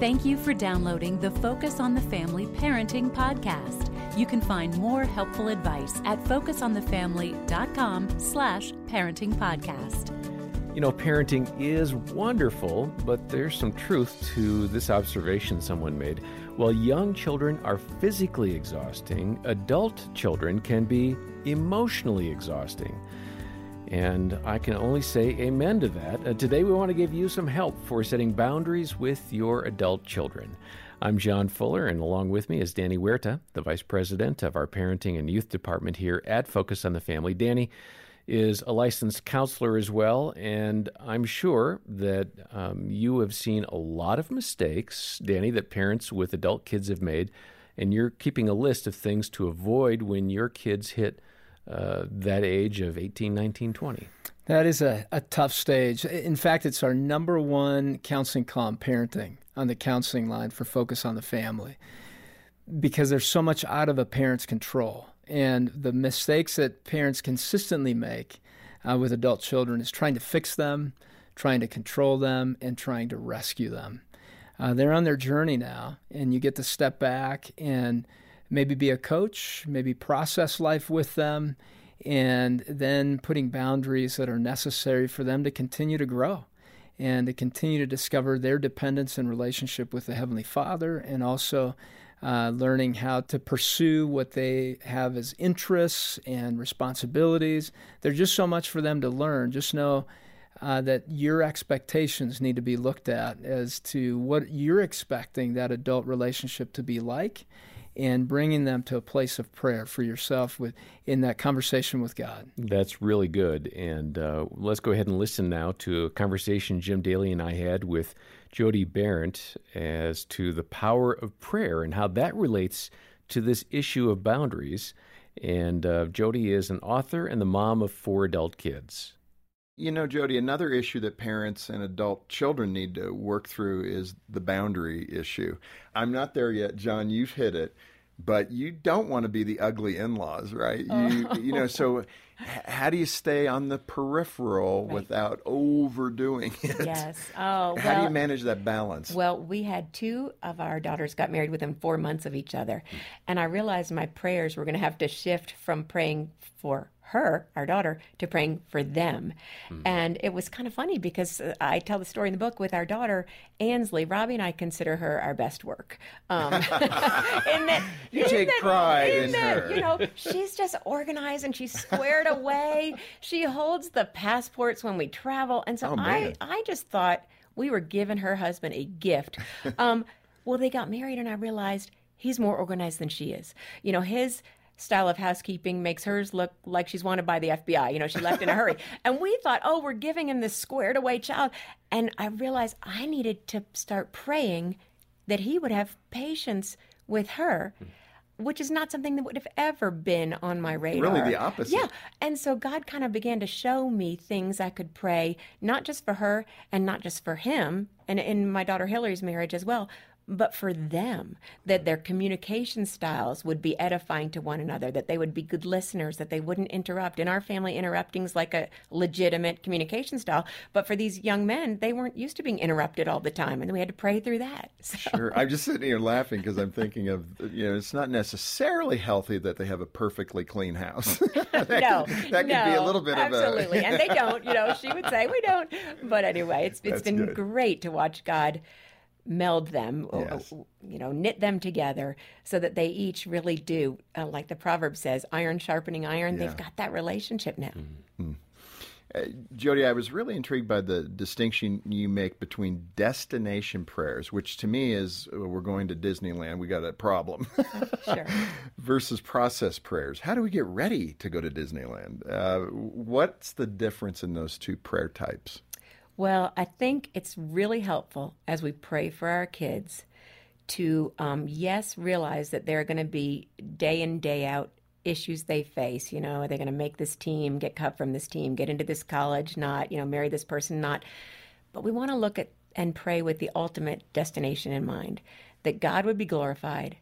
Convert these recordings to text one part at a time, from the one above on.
Thank you for downloading the Focus on the Family Parenting Podcast. You can find more helpful advice at focusonthefamily.com slash parenting podcast. You know, parenting is wonderful, but there's some truth to this observation someone made. While young children are physically exhausting, adult children can be emotionally exhausting. And I can only say amen to that. Uh, today, we want to give you some help for setting boundaries with your adult children. I'm John Fuller, and along with me is Danny Huerta, the Vice President of our Parenting and Youth Department here at Focus on the Family. Danny is a licensed counselor as well, and I'm sure that um, you have seen a lot of mistakes, Danny, that parents with adult kids have made, and you're keeping a list of things to avoid when your kids hit uh, that age of 18, 19, 20. That is a, a tough stage. In fact, it's our number one counseling column, parenting, on the counseling line for Focus on the Family, because there's so much out of a parent's control. And the mistakes that parents consistently make uh, with adult children is trying to fix them, trying to control them, and trying to rescue them. Uh, they're on their journey now, and you get to step back and maybe be a coach, maybe process life with them, and then putting boundaries that are necessary for them to continue to grow and to continue to discover their dependence and relationship with the Heavenly Father, and also uh, learning how to pursue what they have as interests and responsibilities. There's just so much for them to learn. Just know uh, that your expectations need to be looked at as to what you're expecting that adult relationship to be like and bringing them to a place of prayer for yourself with in that conversation with God. That's really good. And uh, let's go ahead and listen now to a conversation Jim Daly and I had with Jody Berndt as to the power of prayer and how that relates to this issue of boundaries. And uh, Jody is an author and the mom of four adult kids. You know, Jody, another issue that parents and adult children need to work through is the boundary issue. I'm not there yet, John. You've hit it, but you don't want to be the ugly in-laws, right? You, oh. you know, so how do you stay on the peripheral right. without overdoing it? Yes. Oh, how do you manage that balance? Well, we had two of our daughters got married within four months of each other, and I realized my prayers were going to have to shift from praying for her, our daughter, to praying for them. Mm-hmm. And it was kind of funny because uh, I tell the story in the book with our daughter, Ansley. Robbie and I consider her our best work. Um, that, you take that, pride in, in that, her. You know, she's just organized and she's squared away. She holds the passports when we travel. And so oh, I, I just thought we were giving her husband a gift. Um, well, they got married and I realized he's more organized than she is. You know, his style of housekeeping makes hers look like she's wanted by the FBI. You know, she left in a hurry. And we thought, oh, we're giving him this squared away child. And I realized I needed to start praying that he would have patience with her. Hmm. Which is not something that would have ever been on my radar. Really, the opposite. Yeah. And so God kind of began to show me things I could pray, not just for her and not just for him, and in my daughter Hillary's marriage as well, but for them, that their communication styles would be edifying to one another, that they would be good listeners, that they wouldn't interrupt. In our family, interrupting is like a legitimate communication style, but for these young men, they weren't used to being interrupted all the time, and we had to pray through that. So. Sure, I'm just sitting here laughing because I'm thinking of you know it's not necessarily healthy that they have a perfectly clean house. that no, could, that no, could be a little bit absolutely. of absolutely, and they don't. You know, she would say we don't, but anyway, it's it's That's been good. great to watch God meld them, yes. you know, knit them together so that they each really do, uh, like the proverb says, iron sharpening iron. Yeah. They've got that relationship now. Mm-hmm. Uh, Jody, I was really intrigued by the distinction you make between destination prayers, which to me is uh, we're going to Disneyland, we got a problem, sure. versus process prayers. How do we get ready to go to Disneyland? Uh, what's the difference in those two prayer types? Well, I think it's really helpful as we pray for our kids to, um, yes, realize that there are going to be day in, day out issues they face. You know, are they going to make this team, get cut from this team, get into this college, not, you know, marry this person, not. But we want to look at and pray with the ultimate destination in mind that God would be glorified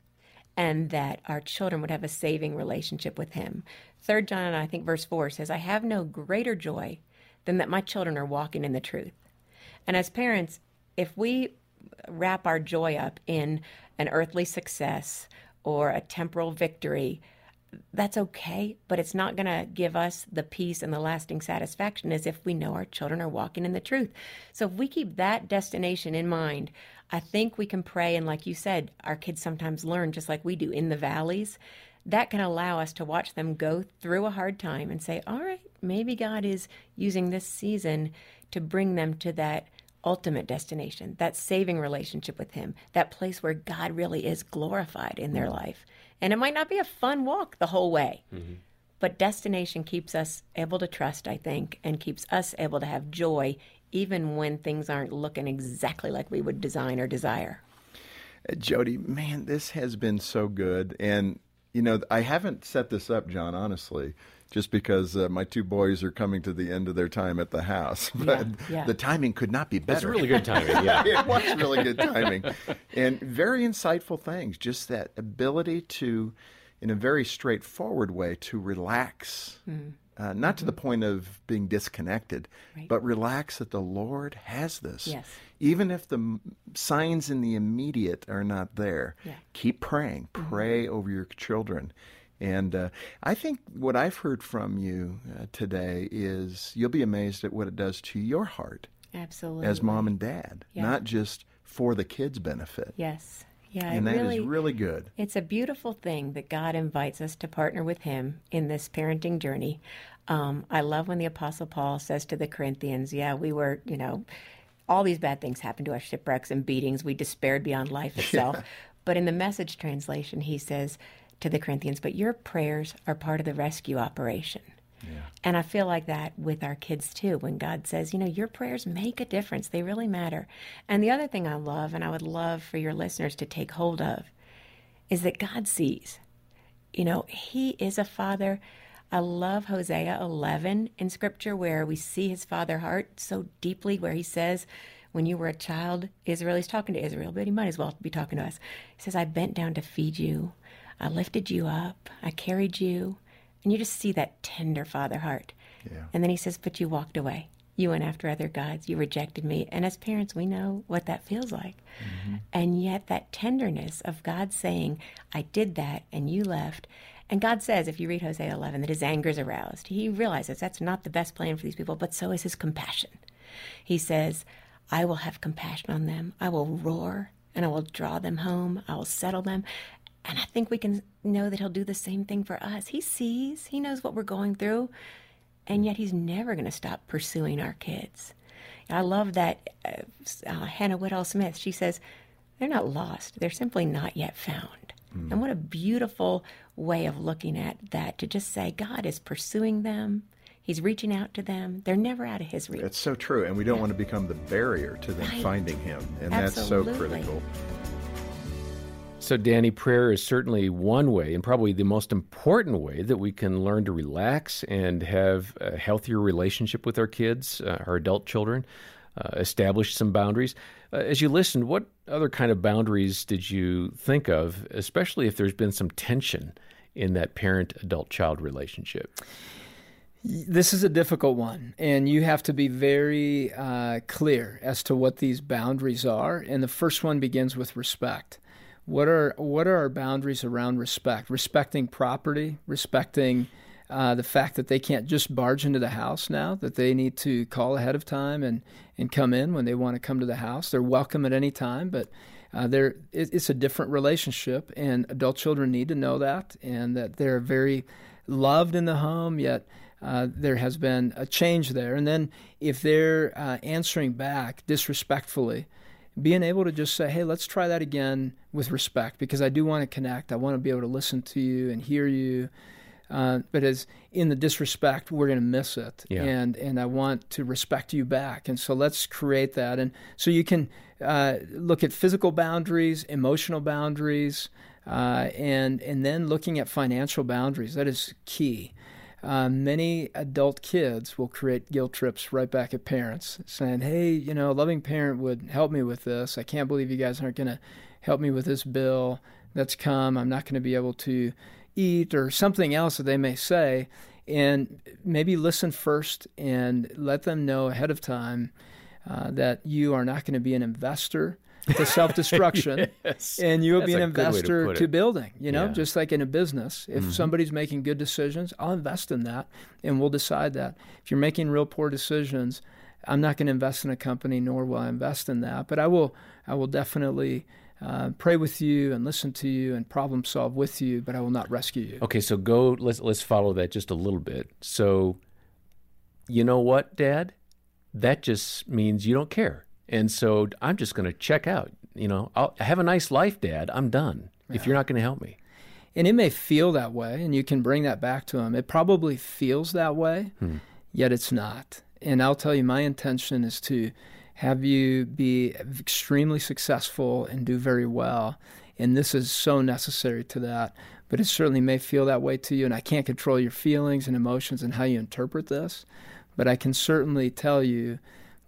and that our children would have a saving relationship with Him. Third John, I think verse 4 says, I have no greater joy than that my children are walking in the truth. And as parents, if we wrap our joy up in an earthly success or a temporal victory, that's okay, but it's not going to give us the peace and the lasting satisfaction as if we know our children are walking in the truth. So if we keep that destination in mind, I think we can pray. And like you said, our kids sometimes learn just like we do in the valleys. That can allow us to watch them go through a hard time and say, all right, maybe God is using this season to bring them to that ultimate destination, that saving relationship with Him, that place where God really is glorified in their life. And it might not be a fun walk the whole way, mm-hmm. but destination keeps us able to trust, I think, and keeps us able to have joy even when things aren't looking exactly like we would design or desire. Uh, Jody, man, this has been so good. And, you know, I haven't set this up, John, honestly just because uh, my two boys are coming to the end of their time at the house. But yeah, yeah. the timing could not be better. It's really good timing, yeah. it was really good timing. and very insightful things, just that ability to, in a very straightforward way, to relax. Mm. Uh, not mm-hmm. to the mm-hmm. point of being disconnected, right. but relax that the Lord has this. Yes. Even if the signs in the immediate are not there, yeah. keep praying. Mm-hmm. Pray mm-hmm. over your children and uh, I think what I've heard from you uh, today is you'll be amazed at what it does to your heart. Absolutely. As mom and dad, yeah. not just for the kids' benefit. Yes. Yeah, and that really, is really good. It's a beautiful thing that God invites us to partner with Him in this parenting journey. Um, I love when the Apostle Paul says to the Corinthians, "Yeah, we were, you know, all these bad things happened to us: shipwrecks and beatings. We despaired beyond life itself." Yeah. But in the Message translation, he says, to the Corinthians, but your prayers are part of the rescue operation. Yeah. And I feel like that with our kids too, when God says, you know, your prayers make a difference, they really matter. And the other thing I love, and I would love for your listeners to take hold of, is that God sees. You know, He is a father. I love Hosea 11 in scripture where we see his father heart so deeply, where he says, when you were a child, Israel, he's talking to Israel, but he might as well be talking to us. He says, I bent down to feed you. I lifted you up, I carried you. And you just see that tender father heart. Yeah. And then he says, But you walked away. You went after other gods. You rejected me. And as parents, we know what that feels like. Mm-hmm. And yet, that tenderness of God saying, I did that and you left. And God says, if you read Hosea 11, that his anger is aroused. He realizes that's not the best plan for these people, but so is his compassion. He says, I will have compassion on them. I will roar and I will draw them home. I will settle them. And I think we can know that He'll do the same thing for us. He sees, He knows what we're going through, and yet He's never going to stop pursuing our kids. I love that uh, uh, Hannah Whitall Smith, she says, they're not lost, they're simply not yet found. Mm. And what a beautiful way of looking at that to just say, God is pursuing them. He's reaching out to them. They're never out of his reach. That's so true. And we don't want to become the barrier to them right. finding him. And Absolutely. that's so critical. So, Danny, prayer is certainly one way, and probably the most important way that we can learn to relax and have a healthier relationship with our kids, uh, our adult children, uh, establish some boundaries. Uh, as you listened, what other kind of boundaries did you think of, especially if there's been some tension in that parent adult child relationship? This is a difficult one, and you have to be very uh, clear as to what these boundaries are. And the first one begins with respect what are what are our boundaries around respect? Respecting property, respecting uh, the fact that they can't just barge into the house now, that they need to call ahead of time and, and come in when they want to come to the house. They're welcome at any time, but uh, it, it's a different relationship, and adult children need to know that, and that they're very loved in the home, yet uh, there has been a change there. And then if they're uh, answering back disrespectfully, being able to just say, hey, let's try that again with respect because I do want to connect. I want to be able to listen to you and hear you. Uh, but as in the disrespect, we're going to miss it, yeah. and and I want to respect you back, and so let's create that, and so you can uh, look at physical boundaries, emotional boundaries, uh, and and then looking at financial boundaries. That is key. Uh, many adult kids will create guilt trips right back at parents, saying, "Hey, you know, a loving parent would help me with this. I can't believe you guys aren't going to help me with this bill that's come. I'm not going to be able to eat or something else that they may say." And maybe listen first and let them know ahead of time uh, that you are not going to be an investor to self destruction, yes. and you will That's be an to investor to, building. You know, Yeah. just like in a business, if somebody's making good decisions, I'll invest in that, and we'll decide that. If you're making real poor decisions, I'm not going to invest in a company, nor will I invest in that. But I will, I will definitely. Uh, pray with you and listen to you and problem solve with you, but I will not rescue you. Okay, so go. Let's let's follow that just a little bit. So, you know what, Dad? That just means you don't care, and so I'm just going to check out. You know, I'll have a nice life, Dad. I'm done. If you're not going to help me, And it may feel that way, and you can bring that back to him. It probably feels that way, hmm. yet it's not. And I'll tell you, my intention is to have you be extremely successful and do very well. And this is so necessary to that. But it certainly may feel that way to you. And I can't control your feelings and emotions and how you interpret this. But I can certainly tell you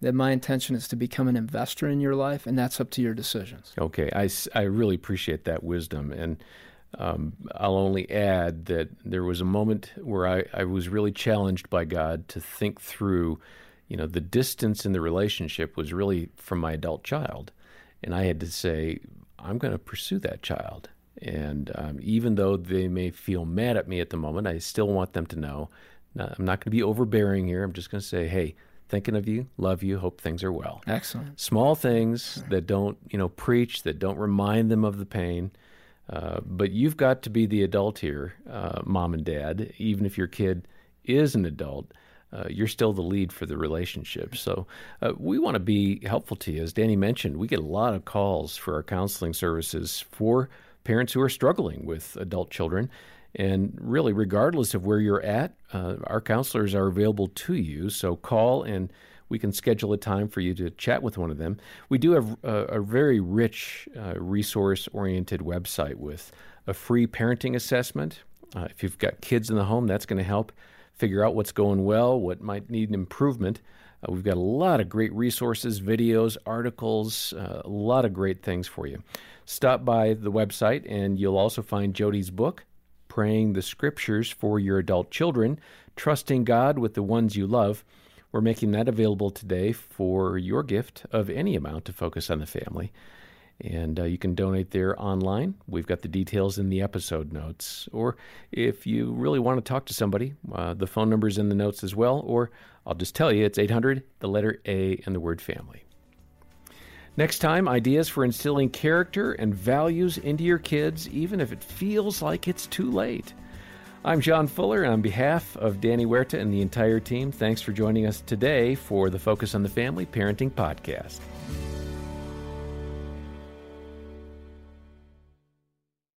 that my intention is to become an investor in your life, and that's up to your decisions. okay. I, I really appreciate that wisdom, and um, I'll only add that there was a moment where I, I was really challenged by God to think through, you know, the distance in the relationship was really from my adult child, and I had to say, I'm going to pursue that child. And um, even though they may feel mad at me at the moment, I still want them to know I'm not going to be overbearing here. I'm just going to say, hey, thinking of you, love you, hope things are well. Excellent. small things that don't you know preach that don't remind them of the pain uh, but you've got to be the adult here uh, mom and dad. Even if your kid is an adult uh, you're still the lead for the relationship. So uh, we want to be helpful to you. As danny mentioned we get a lot of calls for our counseling services for parents who are struggling with adult children and really, regardless of where you're at, uh, our counselors are available to you. So call and we can schedule a time for you to chat with one of them. We do have a, a very rich, uh, resource oriented website with a free parenting assessment. Uh, if you've got kids in the home, that's going to help figure out what's going well, what might need an improvement. Uh, we've got a lot of great resources, videos, articles, uh, a lot of great things for you. Stop by the website and you'll also find Jody's book, Praying the Scriptures for Your Adult Children, Trusting God with the Ones You Love. We're making that available today for your gift of any amount to focus on the family. And uh, you can donate there online. We've got the details in the episode notes. Or if you really want to talk to somebody, uh, the phone number's in the notes as well. Or I'll just tell you it's 800, the letter A, and the word family. Next time, ideas for instilling character and values into your kids, even if it feels like it's too late. I'm John Fuller, and on behalf of Danny Huerta and the entire team, thanks for joining us today for the Focus on the Family Parenting Podcast.